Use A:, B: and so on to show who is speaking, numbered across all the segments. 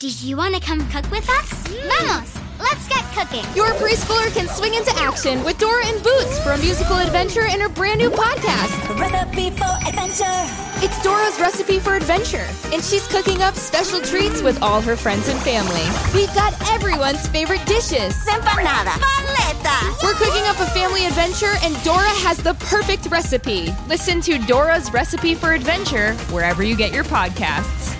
A: Do you want to come cook with us? Vamos! Let's get cooking.
B: Your preschooler can swing into action with Dora and Boots for a musical adventure in her brand new podcast.
C: Recipe for adventure.
B: It's Dora's recipe for adventure, and she's cooking up special treats with all her friends and family. We've got everyone's favorite dishes.
C: Empanada. Paleta.
B: We're cooking up a family adventure, and Dora has the perfect recipe. Listen to Dora's recipe for adventure wherever you get your podcasts.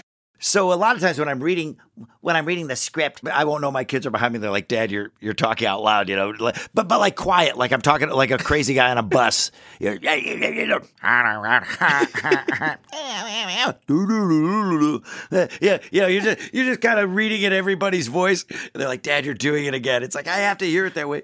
D: So a lot of times when I'm reading when I'm reading the script, I won't know my kids are behind me. They're like, "Dad, you're you're talking out loud," you know, but but like quiet, like I'm talking like a crazy guy on a bus. You know, yeah, yeah, you're just you're just kind of reading in everybody's voice. And they're like, "Dad, you're doing it again." It's like I have to hear it that way.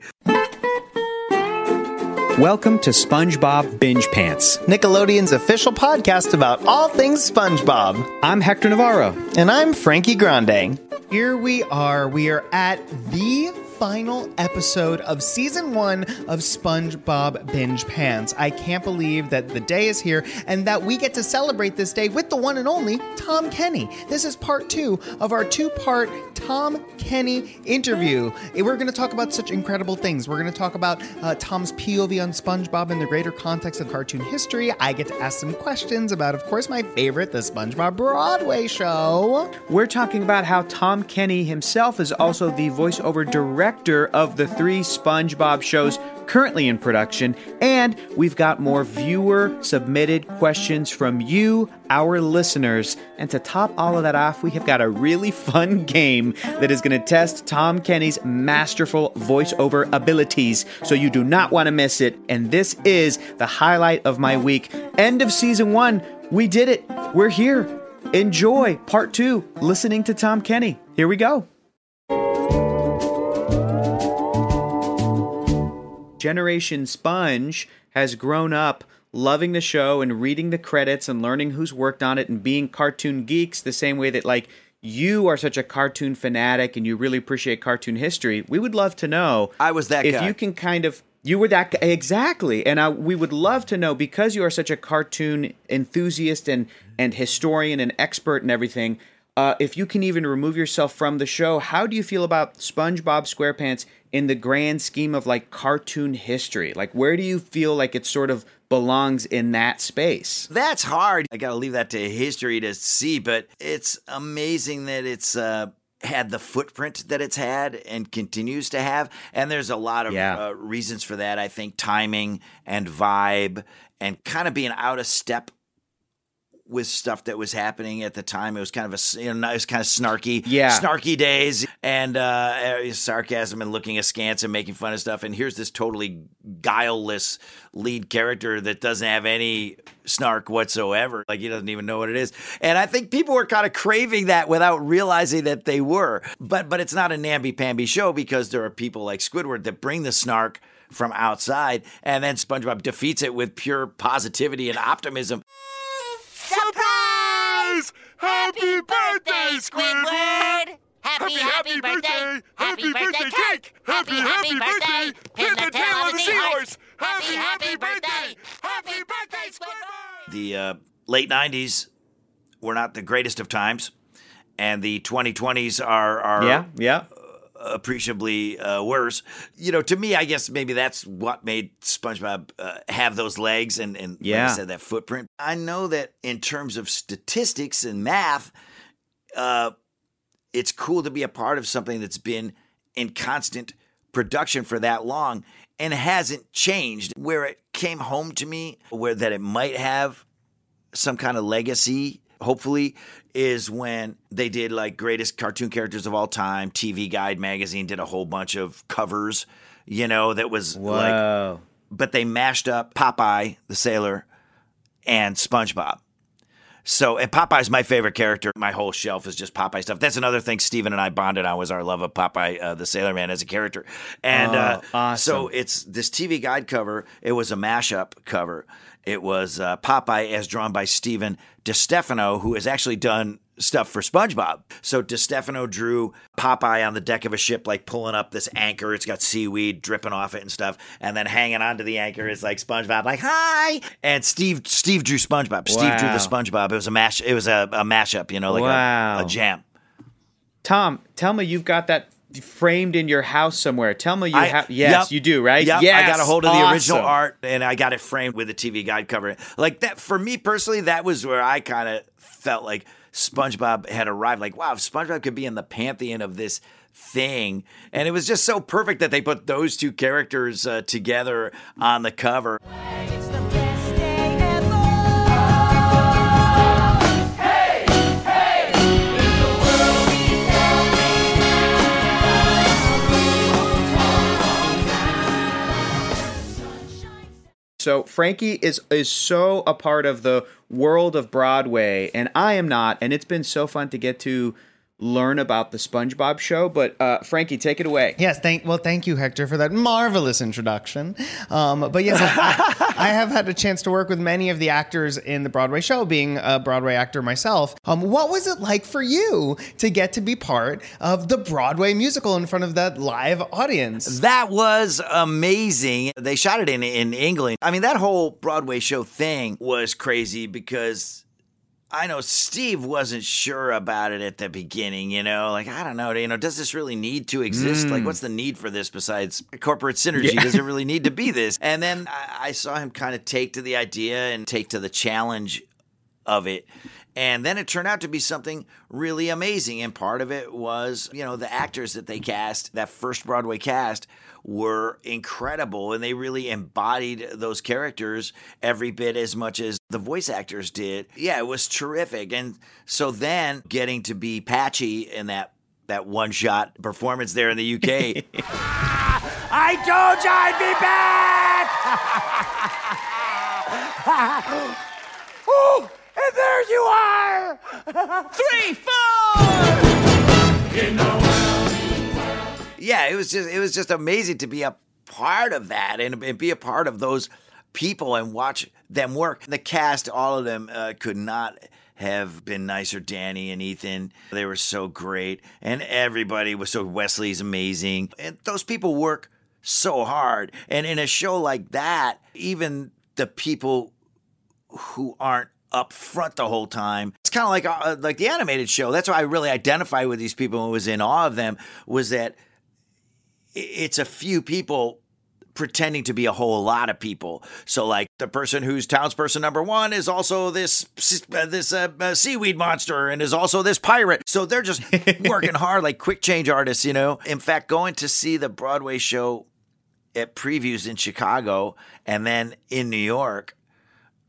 E: Welcome to SpongeBob Binge Pants.
F: Nickelodeon's official podcast about all things SpongeBob.
E: I'm Hector Navarro.
F: And I'm Frankie Grande.
G: Here we are. We are at the final episode of season one of SpongeBob Binge Pants. I can't believe that the day is here and that we get to celebrate this day with the one and only Tom Kenny. This is part two of our two part Tom Kenny interview. We're going to talk about such incredible things. We're going to talk about uh, Tom's POV on SpongeBob in the greater context of cartoon history. I get to ask some questions about, of course, my favorite, the SpongeBob Broadway show.
E: We're talking about how Tom Kenny himself is also the voiceover director of the three SpongeBob shows currently in production, and we've got more viewer submitted questions from you, our listeners. And to top all of that off, we have got a really fun game that is going to test Tom Kenny's masterful voiceover abilities, so you do not want to miss it. And this is the highlight of my week. End of season one. We did it. We're here. Enjoy part two, listening to Tom Kenny. Here we go. Generation Sponge has grown up loving the show and reading the credits and learning who's worked on it and being cartoon geeks the same way that like you are such a cartoon fanatic and you really appreciate cartoon history. We would love to know
D: I was that guy.
E: if
D: guy.
E: you can kind of you were that guy exactly, and I, we would love to know because you are such a cartoon enthusiast and and historian and expert and everything. Uh, if you can even remove yourself from the show, how do you feel about SpongeBob SquarePants in the grand scheme of like cartoon history? Like, where do you feel like it sort of belongs in that space?
D: That's hard. I got to leave that to history to see, but it's amazing that it's uh, had the footprint that it's had and continues to have. And there's a lot of
E: Yeah.
D: uh, reasons for that. I think timing and vibe and kind of being out of step with stuff that was happening at the time. It was kind of a you know, it was kind of snarky,
E: Yeah.
D: snarky days, and uh, uh, sarcasm and looking askance and making fun of stuff. And here's this totally guileless lead character that doesn't have any snark whatsoever. Like he doesn't even know what it is. And I think people were kind of craving that without realizing that they were. But but it's not a namby pamby show because there are people like Squidward that bring the snark from outside, and then SpongeBob defeats it with pure positivity and optimism.
C: Surprise!
H: Happy birthday,
C: Squidward! Happy, happy birthday! Happy birthday cake! Happy, happy birthday! Pin the tail of the seahorse! Happy, happy birthday! Happy birthday, Squidward!
D: the uh, late 90s were not the greatest of times and the 2020s are are
E: Yeah, yeah.
D: Appreciably uh, worse you know to me i guess maybe that's what made spongebob uh, have those legs and and like
E: Yeah.
D: I said that footprint i know that in terms of statistics and math uh, it's cool to be a part of something that's been in constant production for that long and hasn't changed. Where it came home to me, where that it might have some kind of legacy, hopefully, is when they did like greatest cartoon characters of all time. TV Guide magazine did a whole bunch of covers, you know, that was like
E: Whoa.
D: but they mashed up Popeye the sailor and SpongeBob. So, and Popeye's my favorite character. My whole shelf is just Popeye stuff. That's another thing Steven and I bonded on was our love of Popeye uh, the Sailor Man as a character. And uh,
E: Oh, awesome.
D: so it's this TV guide cover. It was a mashup cover. It was uh, Popeye as drawn by Steven DeStefano, who has actually done stuff for SpongeBob. So DeStefano drew Popeye on the deck of a ship, like pulling up this anchor. It's got seaweed dripping off it and stuff, and then hanging onto the anchor is like SpongeBob, like hi. And Steve Steve drew SpongeBob. Steve drew the SpongeBob. It was a mash. It was a, a mashup, you know, like a-
E: Wow.
D: a, jam.
E: Tom, tell me you've got that framed in your house somewhere. Tell me you have. Yes,
D: yep.
E: you do, right?
D: Yep,
E: Yes,
D: I got a hold of the original art and I got it framed with a TV guide cover. Like that for me personally, that was where I kind of felt like SpongeBob had arrived. Like, wow, if SpongeBob could be in the pantheon of this thing, and it was just so perfect that they put those two characters uh, together on the cover.
E: So Frankie is is so a part of the world of Broadway, and I am not. And it's been so fun to get to learn about the SpongeBob show. But uh, Frankie, take it away.
G: Yes, thank well, thank you, Hector, for that marvelous introduction. Um, but yes, I, I have had a chance to work with many of the actors in the Broadway show, being a Broadway actor myself. Um, what was it like for you to get to be part of the Broadway musical in front of that live audience?
D: That was amazing. They shot it in in England. I mean, that whole Broadway show thing was crazy because I know Steve wasn't sure about it at the beginning, you know, like I don't know, you know, does this really need to exist? Like mm. what's the need for this besides corporate synergy? Does it really need to be this? And then I, I saw him kind of take to the idea and take to the challenge of it. And then it turned out to be something really amazing. And part of it was, you know, the actors that they cast, that first Broadway cast, were incredible. And they really embodied those characters every bit as much as the voice actors did. Yeah, it was terrific. And so then getting to be Patchy in that that one shot performance there in the UK. I told you I'd be back! oh, and there you are! Three, four! Yeah, it was just it was just amazing to be a part of that and, and be a part of those people and watch them work. The cast, all of them, uh, could not have been nicer. Danny and Ethan, they were so great, and everybody was so. Wesley's amazing, and those people work so hard. And in a show like that, even the people who aren't up front the whole time. It's kind of like uh, like the animated show. That's why I really identify with these people and was in awe of them. Was that it's a few people pretending to be a whole lot of people. So like the person who's townsperson number one is also this uh, this uh, uh, seaweed monster and is also this pirate. So they're just working hard like quick change artists, you know. In fact, going to see the Broadway show at previews in Chicago and then in New York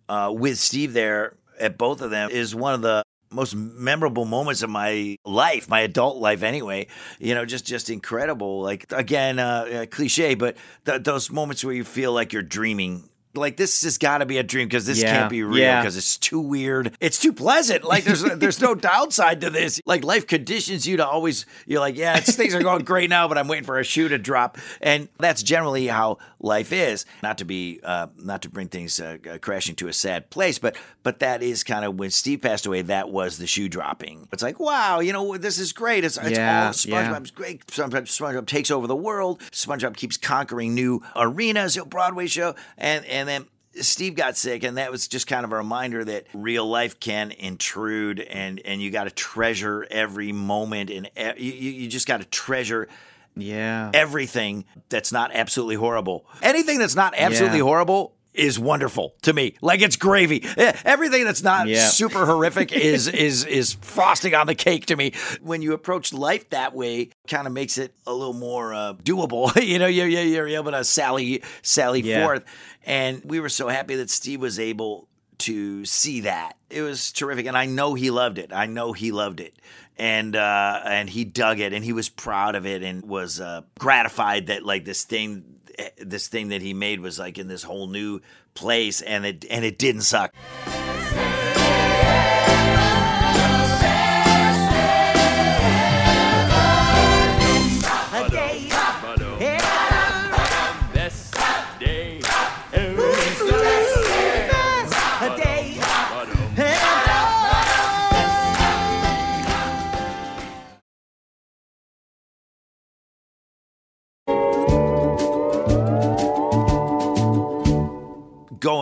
D: uh, with Steve there at both of them is one of the most memorable moments of my life, my adult life anyway. You know, just just incredible. Like again, uh, uh, cliche, but th- those moments where you feel like you're dreaming. Like this has got to be a dream because this
E: Yeah,
D: can't be real
E: yeah.
D: because it's too weird. It's too pleasant. Like there's there's no downside to this. Like life conditions you to always you're like yeah it's, things are going great now, but I'm waiting for a shoe to drop, and that's generally how life is. Not to be uh, not to bring things uh, uh, crashing to a sad place, but but that is kind of when Steve passed away. That was the shoe dropping. It's like wow, you know this is great. It's, it's
E: Yeah,
D: all SpongeBob's great. SpongeBob, SpongeBob takes over the world. SpongeBob keeps conquering new arenas. A Broadway show, and and then. Steve got sick, and that was just kind of a reminder that real life can intrude, and and you got to treasure every moment, and e- you, you you just got to treasure
E: Yeah.
D: everything that's not absolutely horrible. Anything that's not absolutely
E: Yeah.
D: horrible is wonderful to me. Like it's gravy. Eh, Everything that's not
E: Yeah.
D: super horrific is is is frosting on the cake to me. When you approach life that way, kind of makes it a little more uh, doable. you know, you're, you're you're able to sally sally
E: Yeah.
D: forth. And we were so happy that Steve was able to see that. It was terrific, and I know he loved it. I know he loved it, and uh, and he dug it, and he was proud of it, and was uh, gratified that like this thing, Eh, this thing that he made was like in this whole new place, and it and it didn't suck.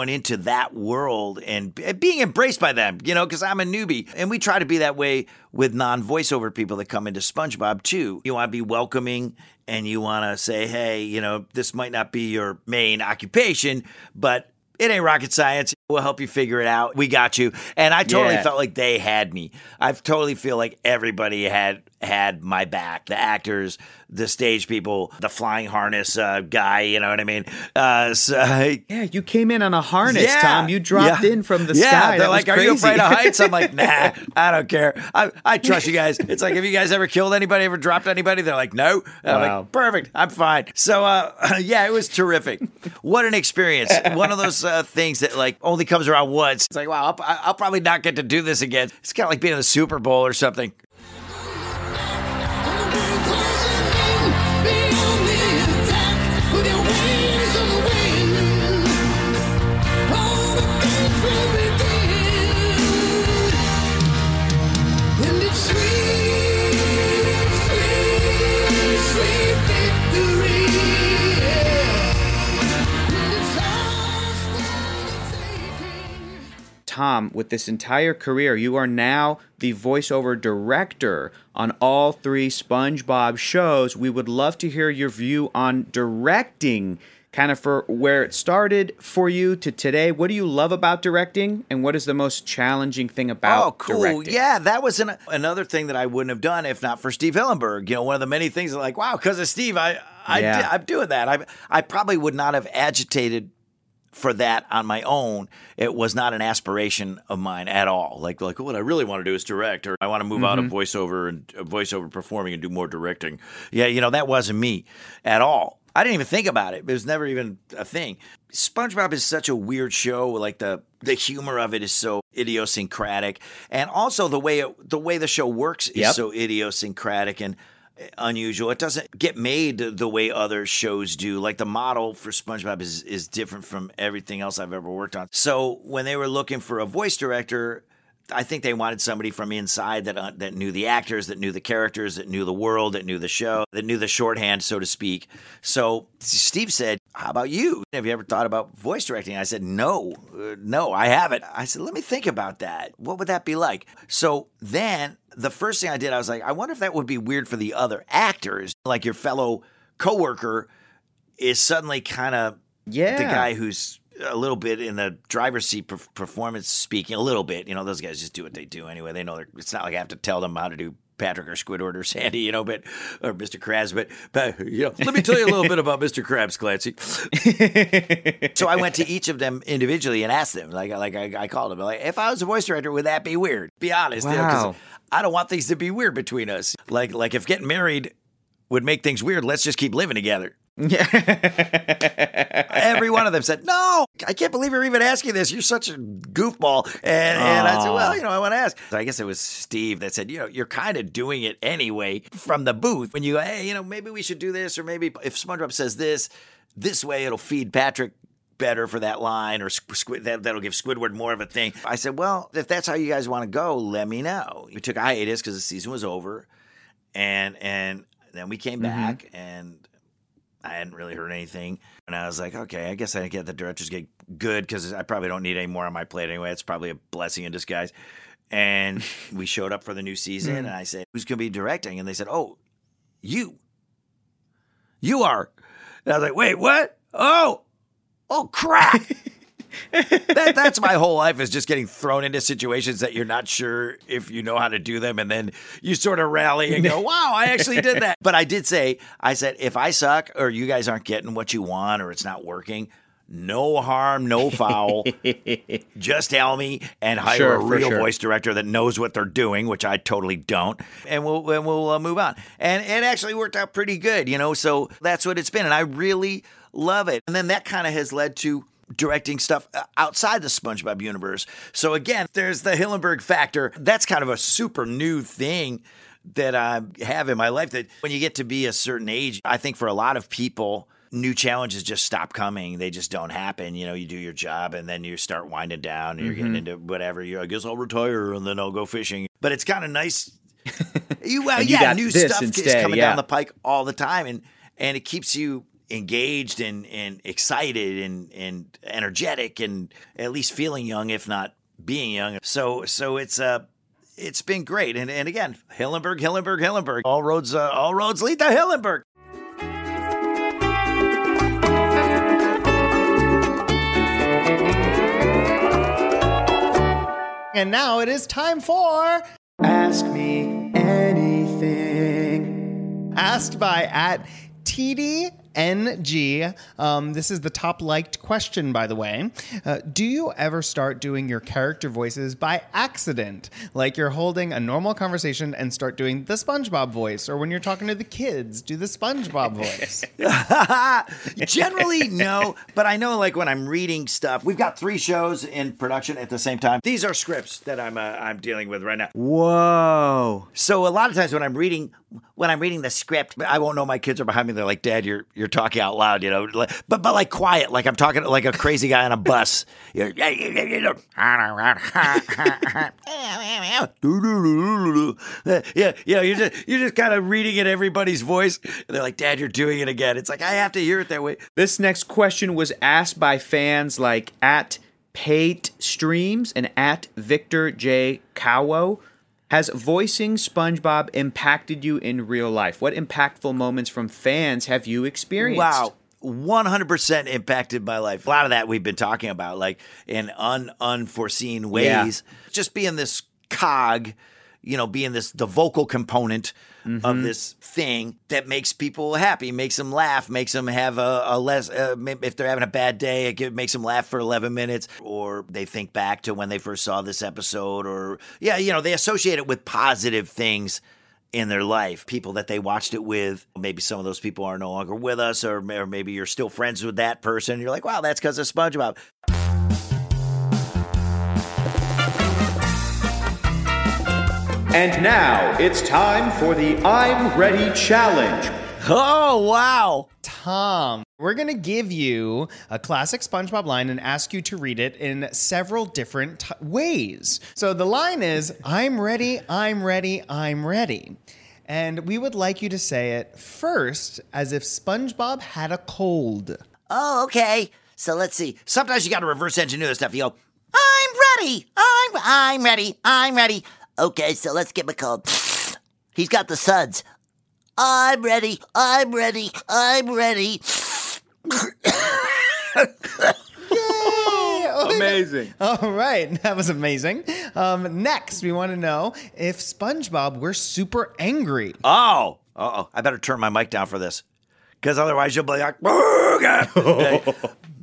D: Going into that world and being embraced by them, you know, because I'm a newbie. And we try to be that way with non voiceover people that come into SpongeBob too. You want to be welcoming and you want to say, hey, you know, this might not be your main occupation, but it ain't rocket science. We'll help you figure it out. We got you. And I totally
E: Yeah.
D: felt like they had me. I totally feel like everybody had had my back. The actors, the stage people, the flying harness uh, guy. You know what I mean? Uh, so,
E: Yeah, you came in on a harness,
D: Yeah.
E: Tom. You dropped
D: Yeah.
E: in from the
D: yeah,
E: sky.
D: they're
E: That
D: like, "Are you afraid of heights?" I'm like, "Nah, I don't care. I, I trust you guys." It's like, have you guys ever killed anybody? Ever dropped anybody? They're like, "No." And I'm
E: Wow.
D: like, "Perfect. I'm fine." So, uh, yeah, it was terrific. what an experience! One of those uh, things that like only comes around once. It's like, wow, I'll, I'll probably not get to do this again. It's kind of like being in the Super Bowl or something.
E: Tom, with this entire career, you are now the voiceover director on all three SpongeBob shows. We would love to hear your view on directing, kind of for where it started for you to today. What do you love about directing, and what is the most challenging thing about it?
D: oh, cool.
E: directing?
D: Yeah, that was an, another thing that I wouldn't have done if not for Steve Hillenberg. You know, one of the many things that like, wow, because of Steve, I, I
E: Yeah.
D: I'm doing that. I, I probably would not have agitated for that on my own. It was not an aspiration of mine at all. Like, like what I really want to do is direct, or I want to move out of voiceover and uh, voiceover performing and do more directing. Yeah, you know, that wasn't me at all. I didn't even think about it. It was never even a thing. SpongeBob is such a weird show. Like the the humor of it is so idiosyncratic, and also the way it, the way the show works is
E: Yep.
D: so idiosyncratic and unusual. It doesn't get made the way other shows do. Like the model for SpongeBob is is different from everything else I've ever worked on. So when they were looking for a voice director. I think they wanted somebody from inside that uh, that knew the actors, that knew the characters, that knew the world, that knew the show, that knew the shorthand, so to speak. So Steve said, "How about you? Have you ever thought about voice directing?" I said, "No, uh, no, I haven't." I said, "Let me think about that. What would that be like?" So then the first thing I did, I was like, "I wonder if that would be weird for the other actors, like your fellow coworker." Is suddenly kind of
E: Yeah.
D: the guy who's a little bit in the driver's seat per- performance speaking a little bit you know those guys just do what they do anyway. They know they're it's not like i have to tell them how to do patrick or squidward or sandy you know but or mr krabs but but you know let me tell you a little bit about mr krabs clancy. So i went to each of them individually and asked them like like i, I called them like if i was a voice director would that be weird? Be honest you know,
E: Wow.
D: i don't want things to be weird between us. Like like if getting married would make things weird let's just keep living together Every one of them said, "No, I can't believe you're even asking this. You're such a goofball." And, and I said, "Well, you know, I want to ask." So I guess it was Steve that said, "You know, you're kind of doing it anyway from the booth when you go, hey, you know, maybe we should do this, or maybe if SpongeBob says this, this way it'll feed Patrick." Better for that line, or squid, that, that'll give Squidward more of a thing. I said, Well, if that's how you guys want to go, let me know. We took a hiatus because the season was over, and and then we came mm-hmm. back, and I hadn't really heard anything. And I was like, okay, I guess I get the director's gig good because I probably don't need any more on my plate anyway. It's probably a blessing in disguise. And we showed up for the new season, hmm. and I said, who's going to be directing? And they said, oh, you. You are. And I was like, wait, what? Oh, oh, crap. that, that's my whole life is just getting thrown into situations that you're not sure if you know how to do them. And then you sort of rally and go wow i actually did that. But i did say i said if i suck or you guys aren't getting what you want or it's not working no harm no foul. Just tell me and hire
E: Sure,
D: a real
E: sure.
D: voice director that knows what they're doing which i totally don't. And we'll, and we'll uh, move on. And it actually worked out pretty good you know? So that's what it's been and i really love it. And then that kind of has led to directing stuff uh, outside the SpongeBob universe. So again, there's the Hillenberg factor. That's kind of a super new thing that I have in my life that when you get to be a certain age, I think for a lot of people, new challenges just stop coming. They just don't happen. You know, you do your job and then you start winding down and you're getting into whatever. You I guess I'll retire and then I'll go fishing. But it's kind of nice. you, well,
E: you
D: yeah,
E: got
D: new stuff is coming
E: yeah.
D: down the pike all the time and and it keeps you engaged and, and excited and, and energetic and at least feeling young, if not being young. So so it's uh it's been great. And and again, Hillenberg, Hillenberg, Hillenberg. All roads uh, all roads lead to Hillenberg.
G: And now it is time for
E: Ask me anything.
G: Asked by at TDNG. Um, this is the top liked question, by the way. Uh, do you ever start doing your character voices by accident? Like you're holding a normal conversation and start doing the SpongeBob voice, or when you're talking to the kids, do the SpongeBob voice.
D: Generally, no, but I know like when I'm reading stuff, we've got three shows in production at the same time. These are scripts that I'm uh, I'm dealing with right now.
E: Whoa.
D: So a lot of times when I'm reading when I'm reading the script, I won't know my kids are behind me. They're like, "Dad, you're you're talking out loud," you know, but but like quiet, like I'm talking like a crazy guy on a bus. You're- yeah, yeah, you're just you're just kind of reading in everybody's voice. And they're like, "Dad, you're doing it again." It's like I have to hear it that way.
E: This next question was asked by fans like at Pate Streams and at Victor J. Cowo. Has voicing SpongeBob impacted you in real life? What impactful moments from fans have you experienced?
D: Wow. 100% impacted my life. A lot of that we've been talking about, like in un- unforeseen ways. Just being this cog, you know, being this, the vocal component of this thing that makes people happy, makes them laugh, makes them have a, a less, uh, if they're having a bad day, it makes them laugh for 11 minutes, or they think back to when they first saw this episode, or, yeah, you know, they associate it with positive things in their life, people that they watched it with. Maybe some of those people are no longer with us, or, or maybe you're still friends with that person. You're like, wow, that's because of SpongeBob.
E: And now it's time for the I'm Ready challenge.
D: Oh, wow.
G: Tom, we're going to give you a classic SpongeBob line and ask you to read it in several different t- ways. So the line is I'm ready, I'm ready, I'm ready. And we would like you to say it first as if SpongeBob had a cold.
D: Oh, okay. So let's see. Sometimes you got to reverse engineer this stuff. You go, I'm ready. I'm I'm ready. I'm ready. Okay, so let's get McCall. He's got the suds. I'm ready. I'm ready. I'm ready.
E: Amazing.
G: All right, that was amazing. Um, next, we want to know if SpongeBob were super angry.
D: Oh, oh. I better turn my mic down for this. Because otherwise you'll be like.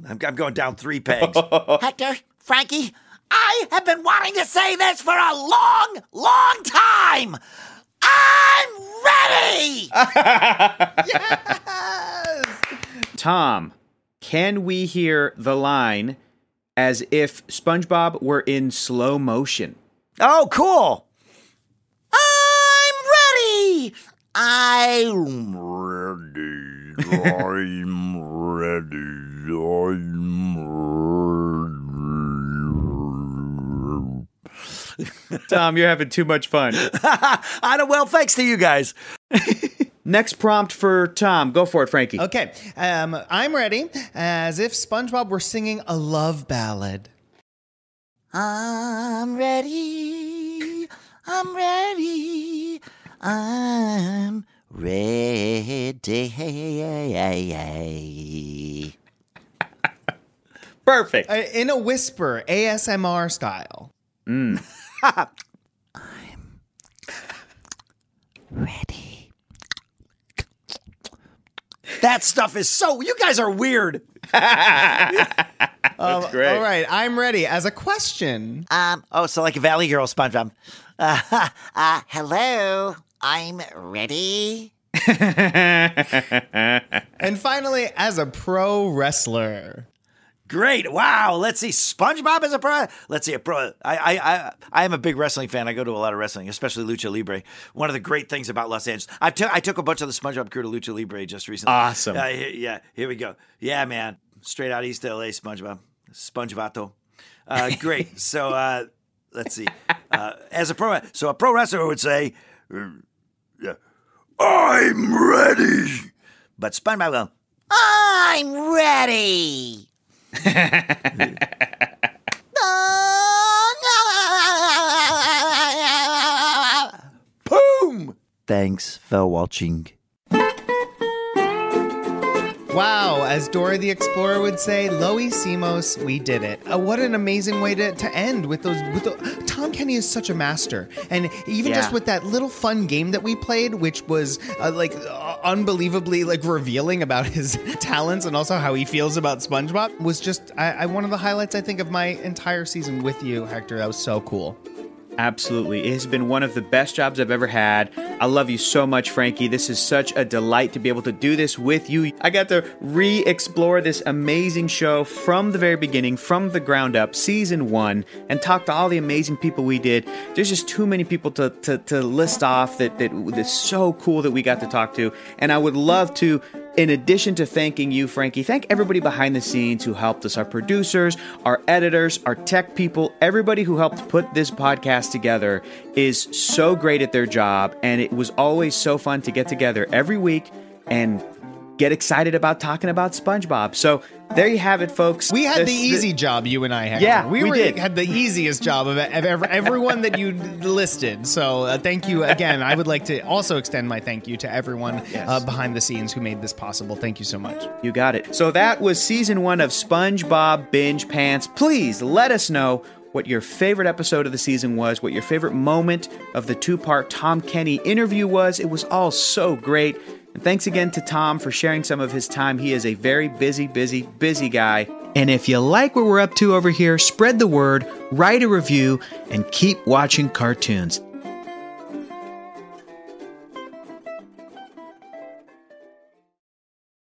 D: I'm, I'm going down three pegs. Hector, Frankie, I have been wanting to say this for a long, long time. I'm ready. yes.
E: Tom, can we hear the line as if SpongeBob were in slow motion?
D: Oh, cool. I'm ready. I'm ready. I'm ready. I'm
E: Tom, you're having too much fun.
D: I don't, well, thanks to you guys.
E: Next prompt for Tom. Go for it, Frankie.
G: Okay, um, I'm ready as if SpongeBob were singing a love ballad.
D: I'm ready. I'm ready. I'm ready.
E: Perfect.
G: Uh, in a whisper, ASMR style.
D: Ready. That stuff is so. You guys are weird.
E: That's great.
G: All right, I'm ready as a question.
D: Um. Oh, so like a Valley Girl SpongeBob. Uh, uh, hello. I'm ready.
G: And finally, as a pro wrestler.
D: Great! Wow. Let's see. SpongeBob is a pro. Let's see a pro. I I I, I am a big wrestling fan. I go to a lot of wrestling, especially Lucha Libre. One of the great things about Los Angeles. I took I took a bunch of the SpongeBob crew to Lucha Libre just recently.
E: Awesome.
D: Uh, he- yeah. Here we go. Yeah, man. Straight out East LA, SpongeBob. SpongeVato. Uh, great. so uh, let's see. Uh, as a pro, so a pro wrestler would say, uh, yeah, "I'm ready," but SpongeBob will,
C: I'm ready.
D: Boom! Thanks for watching.
G: Wow, as Dora the Explorer would say, Lo hicimos, we did it. Uh, what an amazing way to, to end with those. With the, Tom Kenny is such a master, and even
D: Yeah.
G: just with that little fun game that we played, which was uh, like uh, unbelievably like revealing about his talents and also how he feels about SpongeBob, was just I, I one of the highlights I think of my entire season with you, Hector. That was so cool.
E: Absolutely. It has been one of the best jobs I've ever had. I love you so much, Frankie. This is such a delight to be able to do this with you. I got to re explore this amazing show from the very beginning, from the ground up, season one, and talk to all the amazing people we did. There's just too many people to, to, to list off that, that that's so cool that we got to talk to. And I would love to in addition to thanking you, Frankie, thank everybody behind the scenes who helped us our producers, our editors, our tech people, everybody who helped put this podcast together is so great at their job. And it was always so fun to get together every week and get excited about talking about SpongeBob. So there you have it, folks.
G: We had the
E: This-
G: easy job, you and I. Hector.
E: Yeah,
G: we,
E: we
G: were,
E: did.
G: had the easiest job of, ever, everyone that you listed. So uh, thank you again. I would like to also extend my thank you to everyone uh, behind the scenes who made this possible. Thank you so much.
E: You got it. So that was season one of SpongeBob Binge Pants. Please let us know what your favorite episode of the season was, what your favorite moment of the two part Tom Kenny interview was. It was all so great. And thanks again to Tom for sharing some of his time. He is a very busy, busy, busy guy. And if you like what we're up to over here, spread the word, write a review, and keep watching cartoons.